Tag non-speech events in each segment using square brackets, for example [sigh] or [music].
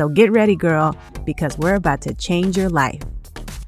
So get ready, girl, because we're about to change your life.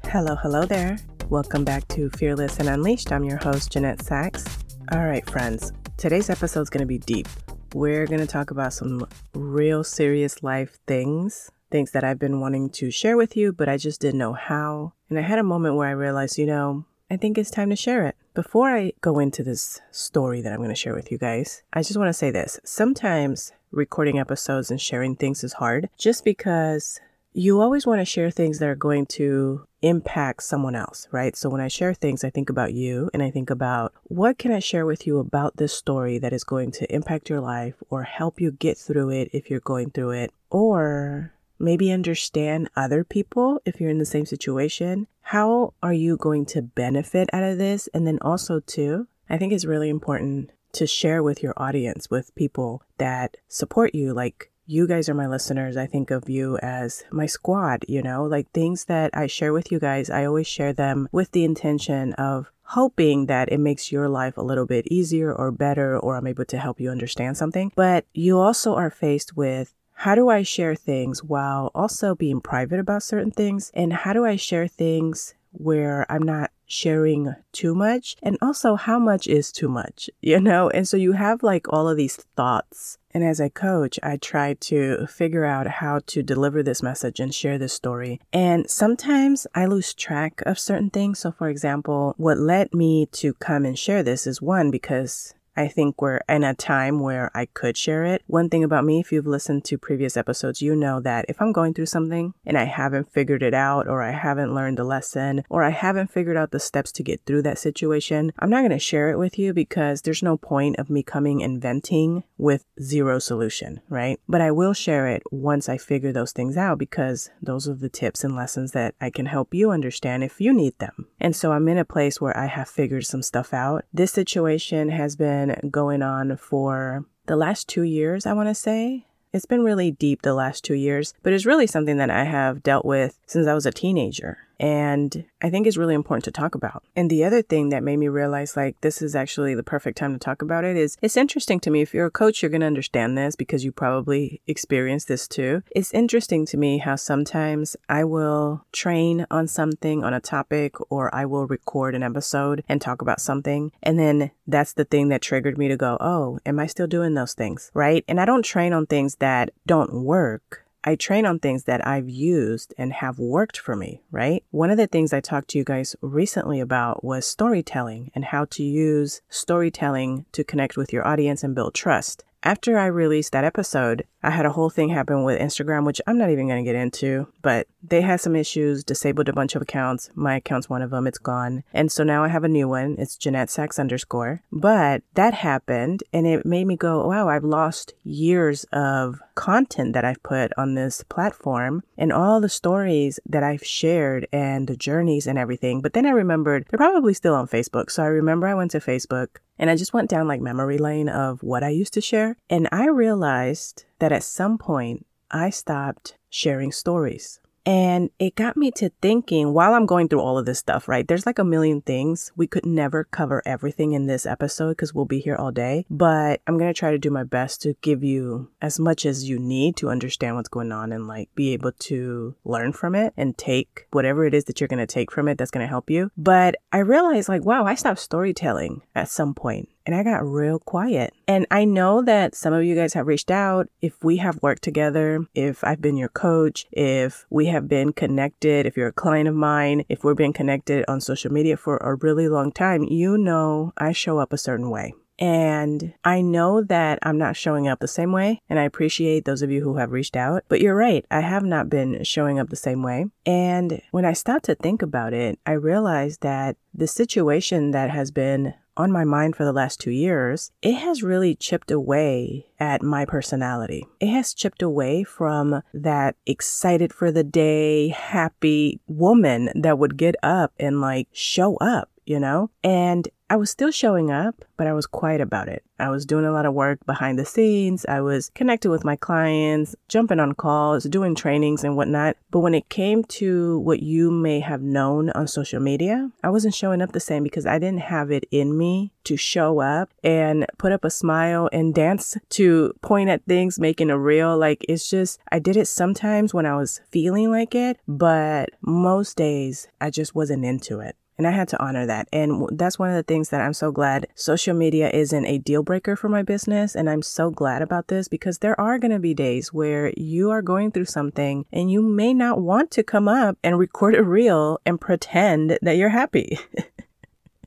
Hello, hello there. Welcome back to Fearless and Unleashed. I'm your host, Jeanette Sachs. All right, friends, today's episode is going to be deep we're going to talk about some real serious life things, things that I've been wanting to share with you, but I just didn't know how. And I had a moment where I realized, you know, I think it's time to share it. Before I go into this story that I'm going to share with you guys, I just want to say this. Sometimes recording episodes and sharing things is hard just because you always want to share things that are going to impact someone else, right? So when I share things, I think about you and I think about what can I share with you about this story that is going to impact your life or help you get through it if you're going through it, or maybe understand other people if you're in the same situation. How are you going to benefit out of this? And then also, too, I think it's really important to share with your audience, with people that support you, like you guys are my listeners. I think of you as my squad, you know, like things that I share with you guys, I always share them with the intention of hoping that it makes your life a little bit easier or better, or I'm able to help you understand something. But you also are faced with how do I share things while also being private about certain things? And how do I share things where I'm not sharing too much? And also, how much is too much, [laughs] you know? And so you have like all of these thoughts and as a coach, I try to figure out how to deliver this message and share this story. And sometimes I lose track of certain things. So, for example, what led me to come and share this is one, because I think we're in a time where I could share it. One thing about me, if you've listened to previous episodes, you know that if I'm going through something and I haven't figured it out, or I haven't learned the lesson, or I haven't figured out the steps to get through that situation, I'm not going to share it with you because there's no point of me coming and venting with zero solution, right? But I will share it once I figure those things out because those are the tips and lessons that I can help you understand if you need them. And so I'm in a place where I have figured some stuff out. This situation has been been going on for the last two years, I want to say. It's been really deep the last two years, but it's really something that I have dealt with since I was a teenager. And I think is really important to talk about. And the other thing that made me realize like this is actually the perfect time to talk about it is it's interesting to me. If you're a coach, you're going to understand this because you probably experienced this too. It's interesting to me how sometimes I will train on something on a topic or I will record an episode and talk about something. And then that's the thing that triggered me to go, oh, am I still doing those things? Right. And I don't train on things that don't work. I train on things that I've used and have worked for me, right? One of the things I talked to you guys recently about was storytelling and how to use storytelling to connect with your audience and build trust. After I released that episode, I had a whole thing happen with Instagram, which I'm not even going to get into, but they had some issues, disabled a bunch of accounts. My account's one of them, it's gone. And so now I have a new one. It's Jeanette Sachs underscore. But that happened and it made me go, wow, I've lost years of content that I've put on this platform and all the stories that I've shared and the journeys and everything. But then I remembered they're probably still on Facebook. So I remember I went to Facebook and I just went down like memory lane of what I used to share. And I realized that at some point I stopped sharing stories. And it got me to thinking while I'm going through all of this stuff, right? There's like a million things. We could never cover everything in this episode because we'll be here all day. But I'm going to try to do my best to give you as much as you need to understand what's going on and like be able to learn from it and take whatever it is that you're going to take from it that's going to help you. But I realized like, wow, I stopped storytelling at some point and I got real quiet. And I know that some of you guys have reached out. If we have worked together, if I've been your coach, if we have been connected, if you're a client of mine, if we're being connected on social media for a really long time, you know I show up a certain way. And I know that I'm not showing up the same way. And I appreciate those of you who have reached out. But you're right, I have not been showing up the same way. And when I stopped to think about it, I realized that the situation that has been on my mind for the last two years, it has really chipped away at my personality. It has chipped away from that excited for the day, happy woman that would get up and like show up you know? And I was still showing up, but I was quiet about it. I was doing a lot of work behind the scenes. I was connected with my clients, jumping on calls, doing trainings and whatnot. But when it came to what you may have known on social media, I wasn't showing up the same because I didn't have it in me to show up and put up a smile and dance to point at things, making a reel. Like it's just, I did it sometimes when I was feeling like it, but most days I just wasn't into it. And I had to honor that. And that's one of the things that I'm so glad social media isn't a deal breaker for my business. And I'm so glad about this because there are going to be days where you are going through something and you may not want to come up and record a reel and pretend that you're happy. [laughs]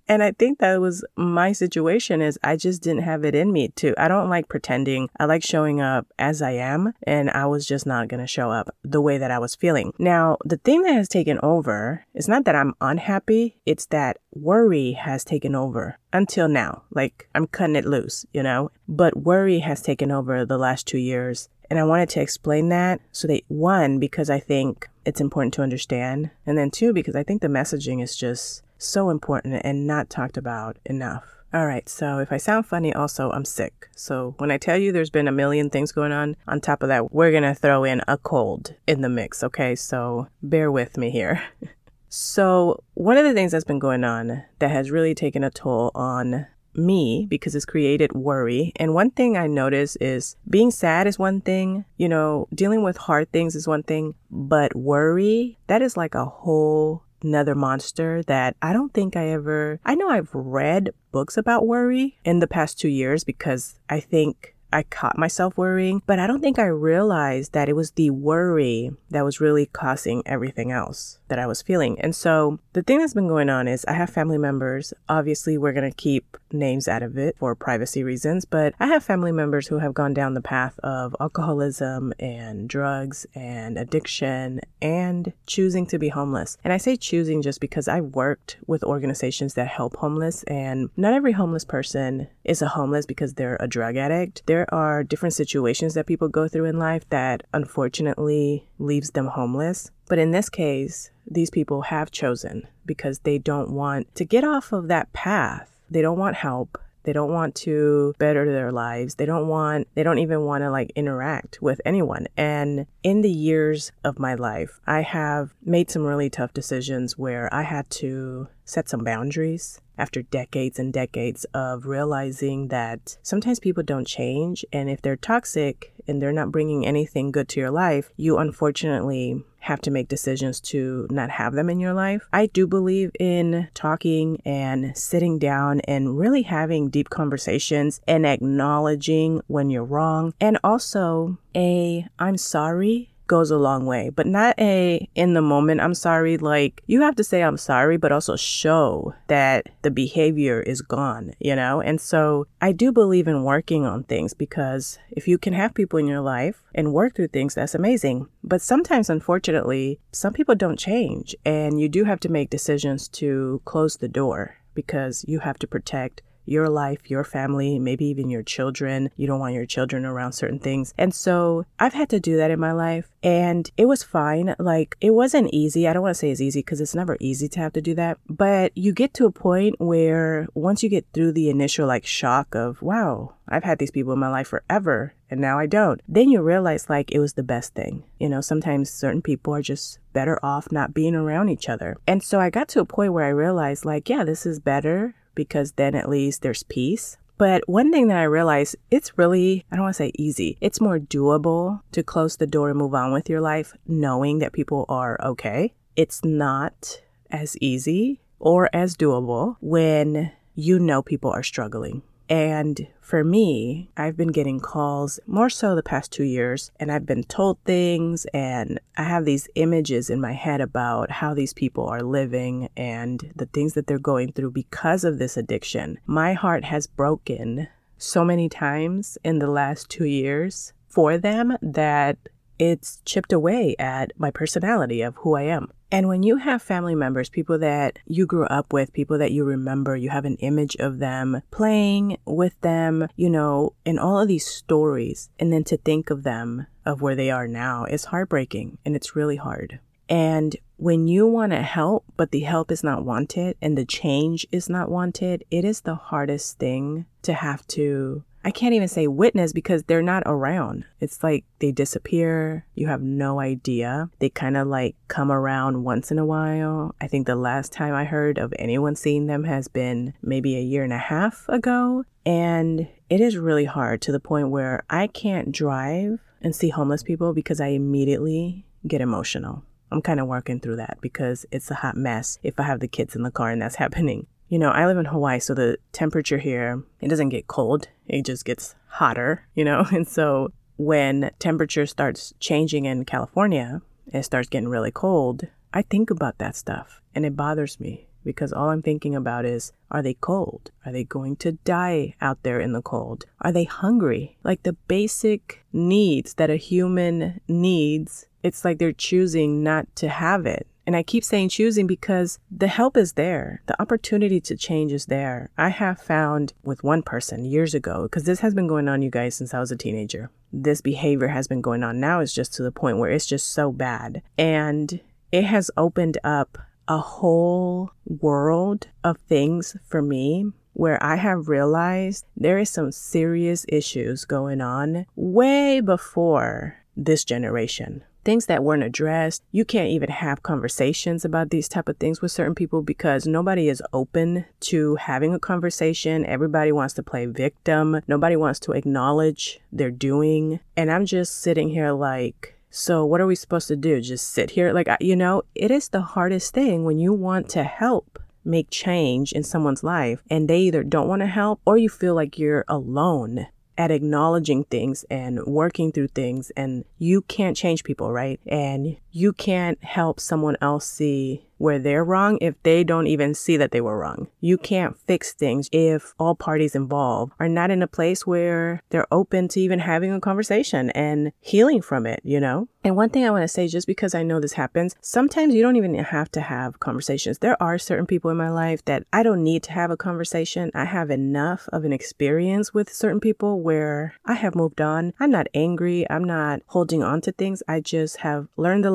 And I think that was my situation is I just didn't have it in me to. I don't like pretending. I like showing up as I am and I was just not going to show up the way that I was feeling. Now, the thing that has taken over is not that I'm unhappy, it's that worry has taken over until now. Like I'm cutting it loose, you know? But worry has taken over the last 2 years and I wanted to explain that so that one, because I think it's important to understand, and then two, because I think the messaging is just so important and not talked about enough. All right, so if I sound funny, also, I'm sick. So when I tell you there's been a million things going on, on top of that, we're gonna throw in a cold in the mix, okay? So bear with me here. [laughs] so, one of the things that's been going on that has really taken a toll on me because it's created worry. And one thing I notice is being sad is one thing, you know, dealing with hard things is one thing, but worry, that is like a whole another monster that I don't think I ever, I know I've read books about worry in the past two years because I think I caught myself worrying, but I don't think I realized that it was the worry that was really causing everything else that I was feeling. And so the thing that's been going on is I have family members. Obviously, we're going to keep names out of it for privacy reasons, but I have family members who have gone down the path of alcoholism and drugs and addiction and choosing to be homeless. And I say choosing just because I've worked with organizations that help homeless, and not every homeless person is a homeless because they're a drug addict. There are different situations that people go through in life that unfortunately leaves them homeless. But in this case, these people have chosen because they don't want to get off of that path. They don't want help. They don't want to better their lives. They don't want, they don't even want to like interact with anyone. And in the years of my life, I have made some really tough decisions where I had to set some boundaries after decades and decades of realizing that sometimes people don't change. And if they're toxic and they're not bringing anything good to your life, you unfortunately have to make decisions to not have them in your life. I do believe in talking and sitting down and really having deep conversations and acknowledging when you're wrong. And also, a I'm sorry goes a long way, but not a in the moment, I'm sorry. Like you have to say I'm sorry, but also show that the behavior is gone, you know? And so I do believe in working on things because if you can have people in your life and work through things, that's amazing. But sometimes, unfortunately, some people don't change and you do have to make decisions to close the door because you have to protect your life, your family, maybe even your children. You don't want your children around certain things. And so I've had to do that in my life and it was fine. Like it wasn't easy. I don't want to say it's easy because it's never easy to have to do that. But you get to a point where once you get through the initial like shock of, wow, I've had these people in my life forever and now I don't. Then you realize like it was the best thing. You know, sometimes certain people are just better off not being around each other. And so I got to a point where I realized like, yeah, this is better because then at least there's peace. But one thing that I realized, it's really, I don't want to say easy, it's more doable to close the door and move on with your life knowing that people are okay. It's not as easy or as doable when you know people are struggling. And for me, I've been getting calls more so the past two years, and I've been told things, and I have these images in my head about how these people are living and the things that they're going through because of this addiction. My heart has broken so many times in the last two years for them that it's chipped away at my personality of who I am. And when you have family members, people that you grew up with, people that you remember, you have an image of them playing with them, you know, in all of these stories, and then to think of them, of where they are now, is heartbreaking and it's really hard. And when you want to help, but the help is not wanted and the change is not wanted, it is the hardest thing to have to I can't even say witness because they're not around. It's like they disappear. You have no idea. They kind of like come around once in a while. I think the last time I heard of anyone seeing them has been maybe a year and a half ago. And it is really hard to the point where I can't drive and see homeless people because I immediately get emotional. I'm kind of working through that because it's a hot mess if I have the kids in the car and that's [laughs] happening. You know, I live in Hawaii, so the temperature here, it doesn't get cold. It just gets hotter, you know? [laughs] And so when temperature starts changing in California, it starts getting really cold, I think about that stuff and it bothers me because all I'm thinking about is are they cold? Are they going to die out there in the cold? Are they hungry? Like the basic needs that a human needs, it's like they're choosing not to have it. And I keep saying choosing because the help is there. The opportunity to change is there. I have found with one person years ago, because this has been going on, you guys, since I was a teenager. This behavior has been going on now, It's just to the point where it's just so bad. And it has opened up a whole world of things for me where I have realized there is some serious issues going on way before this generation things that weren't addressed. You can't even have conversations about these type of things with certain people because nobody is open to having a conversation. Everybody wants to play victim. Nobody wants to acknowledge their doing. And I'm just sitting here like, so what are we supposed to do? Just sit here? Like, you know, it is the hardest thing when you want to help make change in someone's life and they either don't want to help or you feel like you're alone at acknowledging things and working through things and you can't change people, right? And you can't help someone else see where they're wrong if they don't even see that they were wrong. You can't fix things if all parties involved are not in a place where they're open to even having a conversation and healing from it, you know? And one thing I want to say, just because I know this happens, sometimes you don't even have to have conversations. There are certain people in my life that I don't need to have a conversation. I have enough of an experience with certain people where I have moved on. I'm not angry. I'm not holding on to things. I just have learned the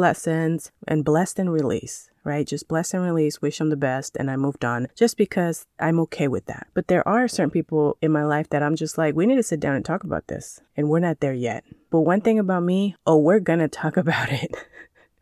and blessed and release right? Just bless and release, wish them the best, and I moved on just because I'm okay with that. But there are certain people in my life that I'm just like, we need to sit down and talk about this, and we're not there yet. But one thing about me, oh, we're gonna talk [laughs] about it.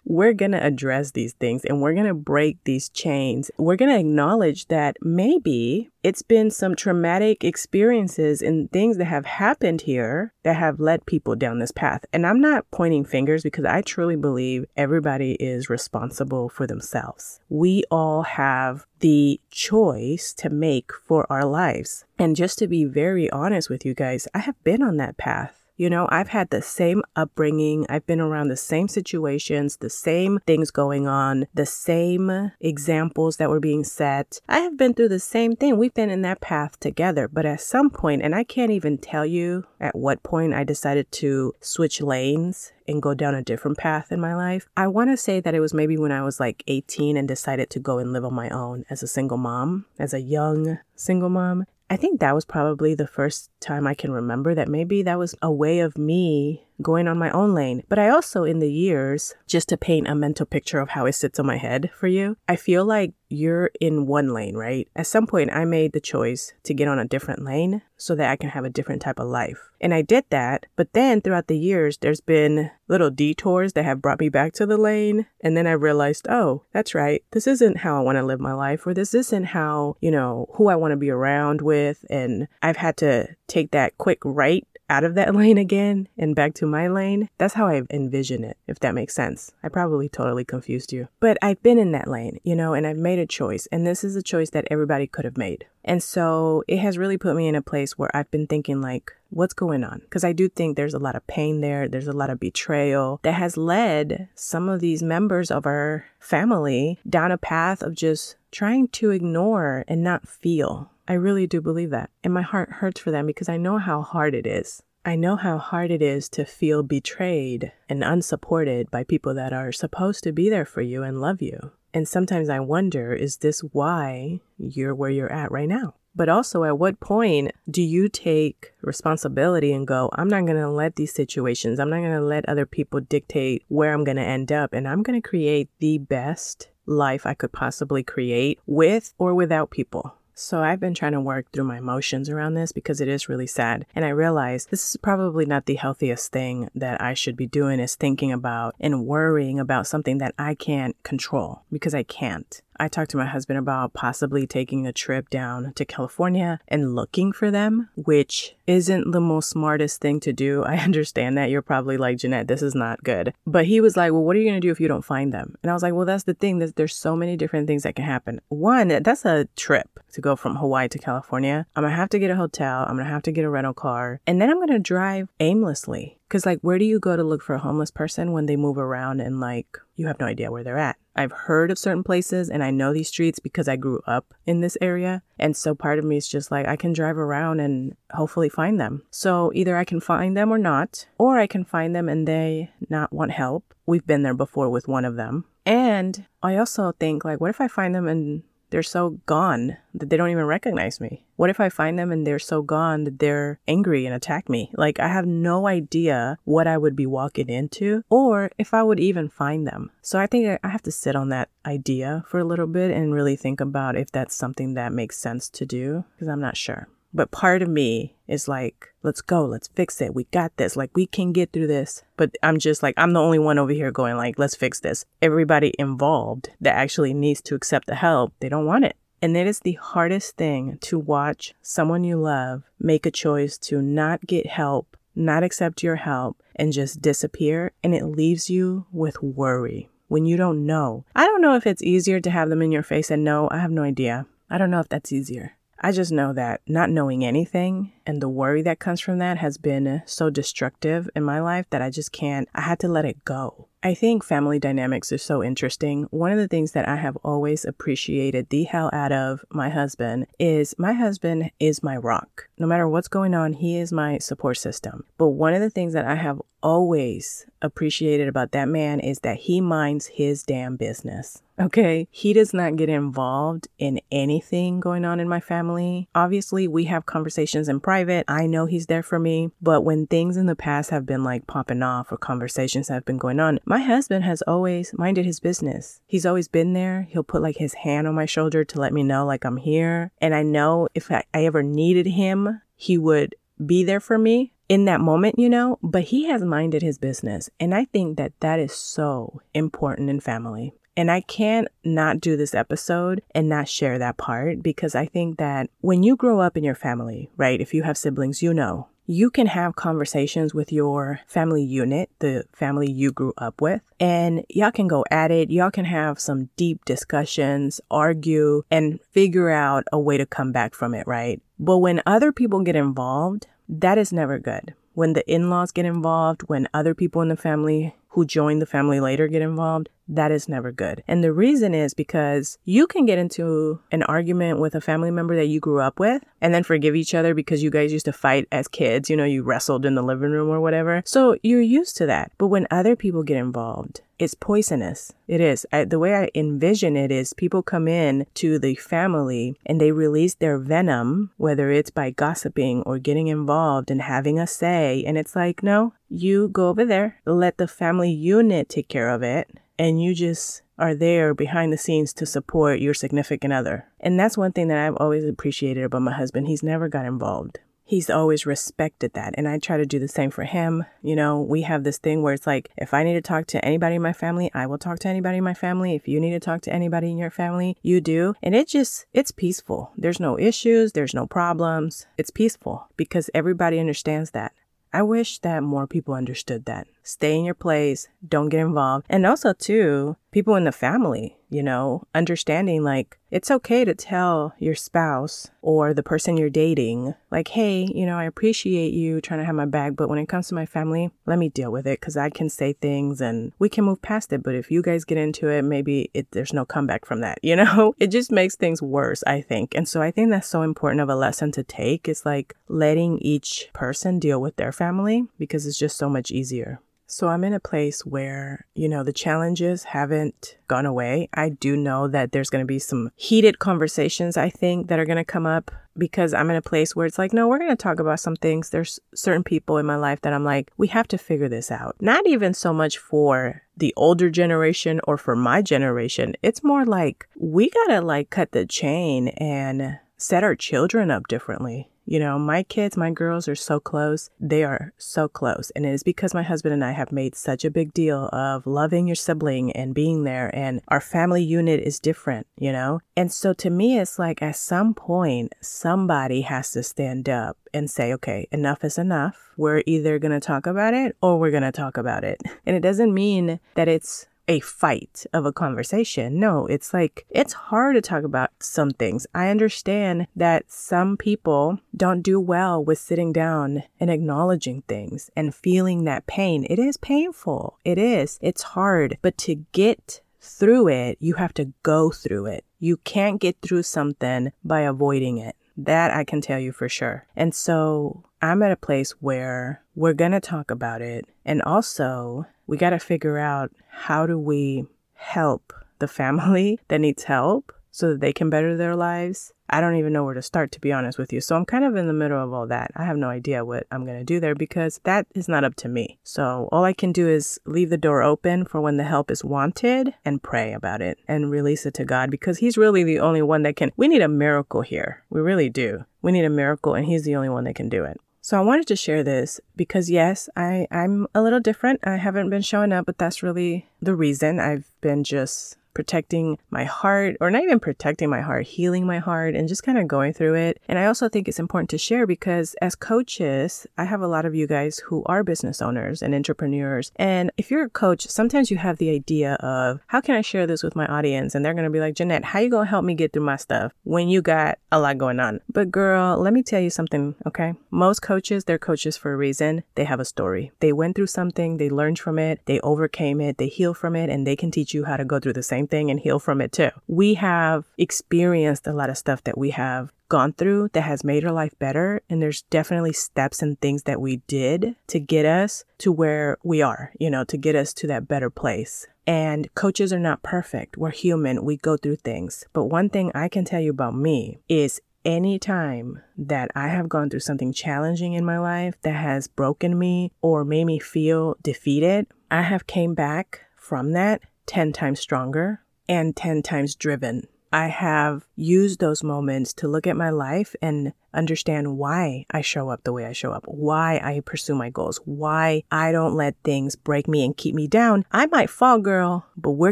We're going to address these things and we're going to break these chains. We're going to acknowledge that maybe it's been some traumatic experiences and things that have happened here that have led people down this path. And I'm not pointing fingers because I truly believe everybody is responsible for themselves. We all have the choice to make for our lives. And just to be very honest with you guys, I have been on that path. You know, I've had the same upbringing. I've been around the same situations, the same things going on, the same examples that were being set. I have been through the same thing. We've been in that path together. But at some point, and I can't even tell you at what point I decided to switch lanes and go down a different path in my life. I want to say that it was maybe when I was like 18 and decided to go and live on my own as a single mom, as a young single mom. I think that was probably the first time I can remember that maybe that was a way of me going on my own lane. But I also, in the years, just to paint a mental picture of how it sits on my head for you, I feel like you're in one lane, right? At some point, I made the choice to get on a different lane so that I can have a different type of life. And I did that. But then throughout the years, there's been little detours that have brought me back to the lane. And then I realized, oh, that's right. This isn't how I want to live my life, or this isn't how, you know, who I want to be around with. And I've had to take that quick right out of that [laughs] lane again and back to my lane. That's how I envision it, if that makes sense. I probably totally confused you. But I've been in that lane, you know, and I've made a choice. And this is a choice that everybody could have made. And so it has really put me in a place where I've been thinking, like, what's going on? Because I do think there's a lot of pain there. There's a lot of betrayal that has led some of these members of our family down a path of just trying to ignore and not feel I really do believe that. And my heart hurts for them because I know how hard it is. I know how hard it is to feel betrayed and unsupported by people that are supposed to be there for you and love you. And sometimes I wonder is this why you're where you're at right now? But also, at what point do you take responsibility and go, I'm not going to let these situations, I'm not going to let other people dictate where I'm going to end up, and I'm going to create the best life I could possibly create with or without people? So I've been trying to work through my emotions around this because it is really sad. And I realize this is probably not the healthiest thing that I should be doing is thinking about and worrying about something that I can't control because I can't. I talked to my husband about possibly taking a trip down to California and looking for them, which isn't the most smartest thing to do. [laughs] I understand that you're probably like, Jeanette, this is not good. But he was like, Well, what are you going to do if you don't find them? And I was like, Well, that's the thing. That there's so many different things that can happen. One, that's a trip to go from Hawaii to California. I'm going to have to get a hotel. I'm going to have to get a rental car. And then I'm going to drive aimlessly. Because, like, where do you go to look for a homeless person when they move around and, like, you have no idea where they're at? I've heard of certain places and I know these streets because I grew up in this area. And so part of me is just like, I can drive around and hopefully find them. So either I can find them or not, or I can find them and they not want help. We've been there before with one of them. And I also think, like, what if I find them and they're so gone that they don't even recognize me? What if I find them and they're so gone that they're angry and attack me? Like, I have no idea what I would be walking into or if I would even find them. So I think I have to sit on that idea for a little bit and really think about if that's something that makes sense to do because I'm not sure. But part of me is like, let's go, let's fix it. We got this. Like, we can get through this. But I'm just like, I'm the only one over here going, like, let's fix this. Everybody involved that actually needs to accept the help, they don't want it. And it is the hardest thing to watch someone you love make a choice to not get help, not accept your help, and just disappear. And it leaves you with worry when you don't know. I don't know if it's easier to have them in your face and know. I have no idea. I don't know if that's easier. I just know that not knowing anything and the worry that comes from that has been so destructive in my life that I just can't, I had to let it go. I think family dynamics are so interesting. One of the things that I have always appreciated the hell out of my husband is my husband is my rock. No matter what's going on, he is my support system. But one of the things that I have always appreciated about that man is that he minds his damn business. Okay. He does not get involved in anything going on in my family. Obviously, we have conversations in private. I know he's there for me. But when things in the past have been like popping off or conversations have been going on, my husband has always minded his business. He's always been there. He'll put like his hand on my shoulder to let me know like I'm here. And I know if I, I ever needed him, he would be there for me in that moment, you know, but he has minded his business. And I think that that is so important in family. And I can't not do this episode and not share that part because I think that when you grow up in your family, right, if you have siblings, you know, you can have conversations with your family unit, the family you grew up with, and y'all can go at it. Y'all can have some deep discussions, argue, and figure out a way to come back from it, right? But when other people get involved, that is never good. When the in laws get involved, when other people in the family who join the family later get involved, that is never good. And the reason is because you can get into an argument with a family member that you grew up with and then forgive each other because you guys used to fight as kids. You know, you wrestled in the living room or whatever. So you're used to that. But when other people get involved, it's poisonous. It is. I, the way I envision it is people come in to the family and they release their venom, whether it's by gossiping or getting involved and having a say. And it's like, no, you go over there, let the family unit take care of it and you just are there behind the scenes to support your significant other. And that's one thing that I've always appreciated about my husband. He's never got involved. He's always respected that. And I try to do the same for him. You know, we have this thing where it's like, if I need to talk to anybody in my family, I will talk to anybody in my family. If you need to talk to anybody in your family, you do. And it just, it's peaceful. There's no issues, there's no problems. It's peaceful because everybody understands that. I wish that more people understood that. Stay in your place, don't get involved. And also, too, people in the family, you know, understanding like it's okay to tell your spouse or the person you're dating, like, hey, you know, I appreciate you trying to have my back, but when it comes to my family, let me deal with it because I can say things and we can move past it. But if you guys get into it, maybe it, there's no comeback from that, [laughs] you know? It just makes things worse, I think. And so I think that's so important of a lesson to take is like letting each person deal with their family because it's just so much easier. So I'm in a place where, you know, the challenges haven't gone away. I do know that there's going to be some heated conversations, I think, that are going to come up because I'm in a place where it's like, no, we're going to talk about some things. There's certain people in my life that I'm like, we have to figure this out. Not even so much for the older generation or for my generation. It's more like we got to like cut the chain and set our children up differently. You know, my kids, my girls are so close. They are so close. And it is because my husband and I have made such a big deal of loving your sibling and being there. And our family unit is different, you know? And so to me, it's like at some point, somebody has to stand up and say, okay, enough is enough. We're either going to talk about it or we're going to talk about it. And it doesn't mean that it's a fight of a conversation. No, it's like it's hard to talk about some things. I understand that some people don't do well with sitting down and acknowledging things and feeling that pain. It is painful. It is. It's hard. But to get through it, you have to go through it. You can't get through something by avoiding it. That I can tell you for sure. And so I'm at a place where we're going to talk about it. And also, we got to figure out how do we help the family [laughs] that needs help so that they can better their lives. I don't even know where to start, to be honest with you. So I'm kind of in the middle of all that. I have no idea what I'm going to do there because that is not up to me. So all I can do is leave the door open for when the help is wanted and pray about it and release it to God because He's really the only one that can. We need a miracle here. We really do. We need a miracle, and He's the only one that can do it. So I wanted to share this because yes, I, I'm a little different. I haven't been showing up, but that's really the reason. I've been just protecting my heart, or not even protecting my heart, healing my heart, and just kind of going through it. And I also think it's important to share because as coaches, I have a lot of you guys who are business owners and entrepreneurs. And if you're a coach, sometimes you have the idea of how can I share this with my audience? And they're going to be like, Jeanette, how you going to help me get through my stuff when you got a lot going on? But girl, let me tell you something, okay? Most coaches, they're coaches for a reason. They have a story. They went through something, they learned from it, they overcame it, they healed from it, and they can teach you how to go through the same thing and heal from it too. We have experienced a lot of stuff that we have gone through that has made our life better. And there's definitely steps and things that we did to get us to where we are, you know, to get us to that better place. And coaches are not perfect. We're human. We go through things. But one thing I can tell you about me is anytime that I have gone through something challenging in my life that has broken me or made me feel defeated, I have came back from that 10 times stronger and 10 times driven. I have used those moments to look at my life and understand why I show up the way I show up, why I pursue my goals, why I don't let things break me and keep me down. I might fall, girl, but we're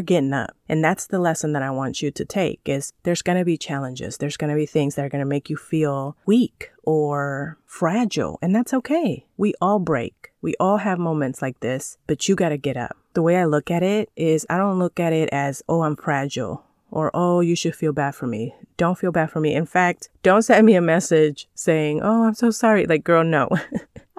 getting up. And that's the lesson that I want you to take is there's going to be challenges. There's going to be things that are going to make you feel weak or fragile, and that's okay. We all break. We all have moments like this, but you got to get up. The way I look at it is I don't look at it as, "Oh, I'm fragile." Or, oh, you should feel bad for me. Don't feel bad for me. In fact, don't send me a message saying, oh, I'm so sorry. Like, girl, no. [laughs]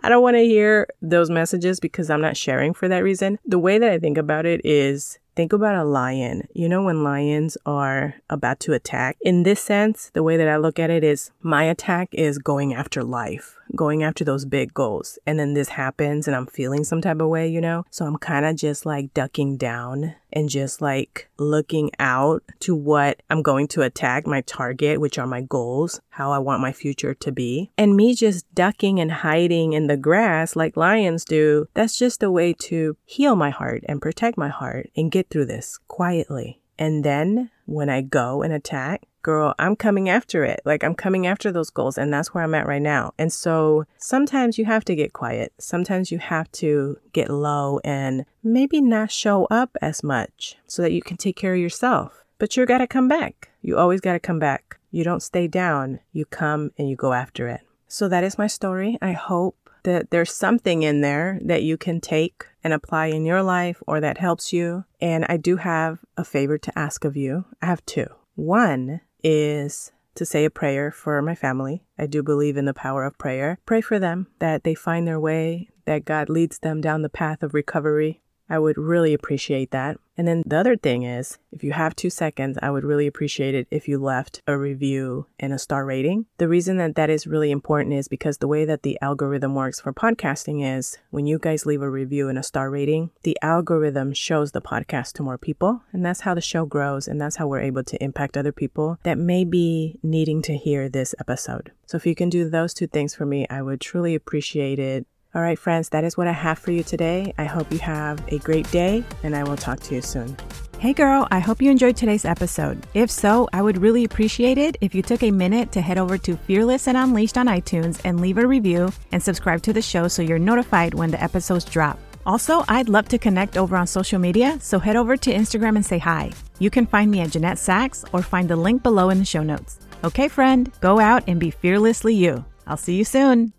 I don't want to hear those messages because I'm not sharing for that reason. The way that I think about it is think about a lion. You know, when lions are about to attack, in this sense, the way that I look at it is my attack is going after life going after those big goals. And then this happens and I'm feeling some type of way, you know? So I'm kind of just like ducking down and just like looking out to what I'm going to attack, my target, which are my goals, how I want my future to be. And me just ducking and hiding in the grass like lions do, that's just a way to heal my heart and protect my heart and get through this quietly. And then when I go and attack, girl, I'm coming after it. Like I'm coming after those goals. And that's where I'm at right now. And so sometimes you have to get quiet. Sometimes you have to get low and maybe not show up as much so that you can take care of yourself. But you got to come back. You always got to come back. You don't stay down. You come and you go after it. So that is my story. I hope that there's something in there that you can take and apply in your life or that helps you. And I do have a favor to ask of you. I have two. One is to say a prayer for my family. I do believe in the power of prayer. Pray for them that they find their way, that God leads them down the path of recovery. I would really appreciate that. And then the other thing is, if you have two seconds, I would really appreciate it if you left a review and a star rating. The reason that that is really important is because the way that the algorithm works for podcasting is when you guys leave a review and a star rating, the algorithm shows the podcast to more people. And that's how the show grows. And that's how we're able to impact other people that may be needing to hear this episode. So if you can do those two things for me, I would truly appreciate it. All right, friends, that is what I have for you today. I hope you have a great day, and I will talk to you soon. Hey girl, I hope you enjoyed today's episode. If so, I would really appreciate it if you took a minute to head over to Fearless and Unleashed on iTunes and leave a review and subscribe to the show so you're notified when the episodes drop. Also, I'd love to connect over on social media, so head over to Instagram and say hi. You can find me at Jeanette Sachs or find the link below in the show notes. Okay, friend, go out and be fearlessly you. I'll see you soon.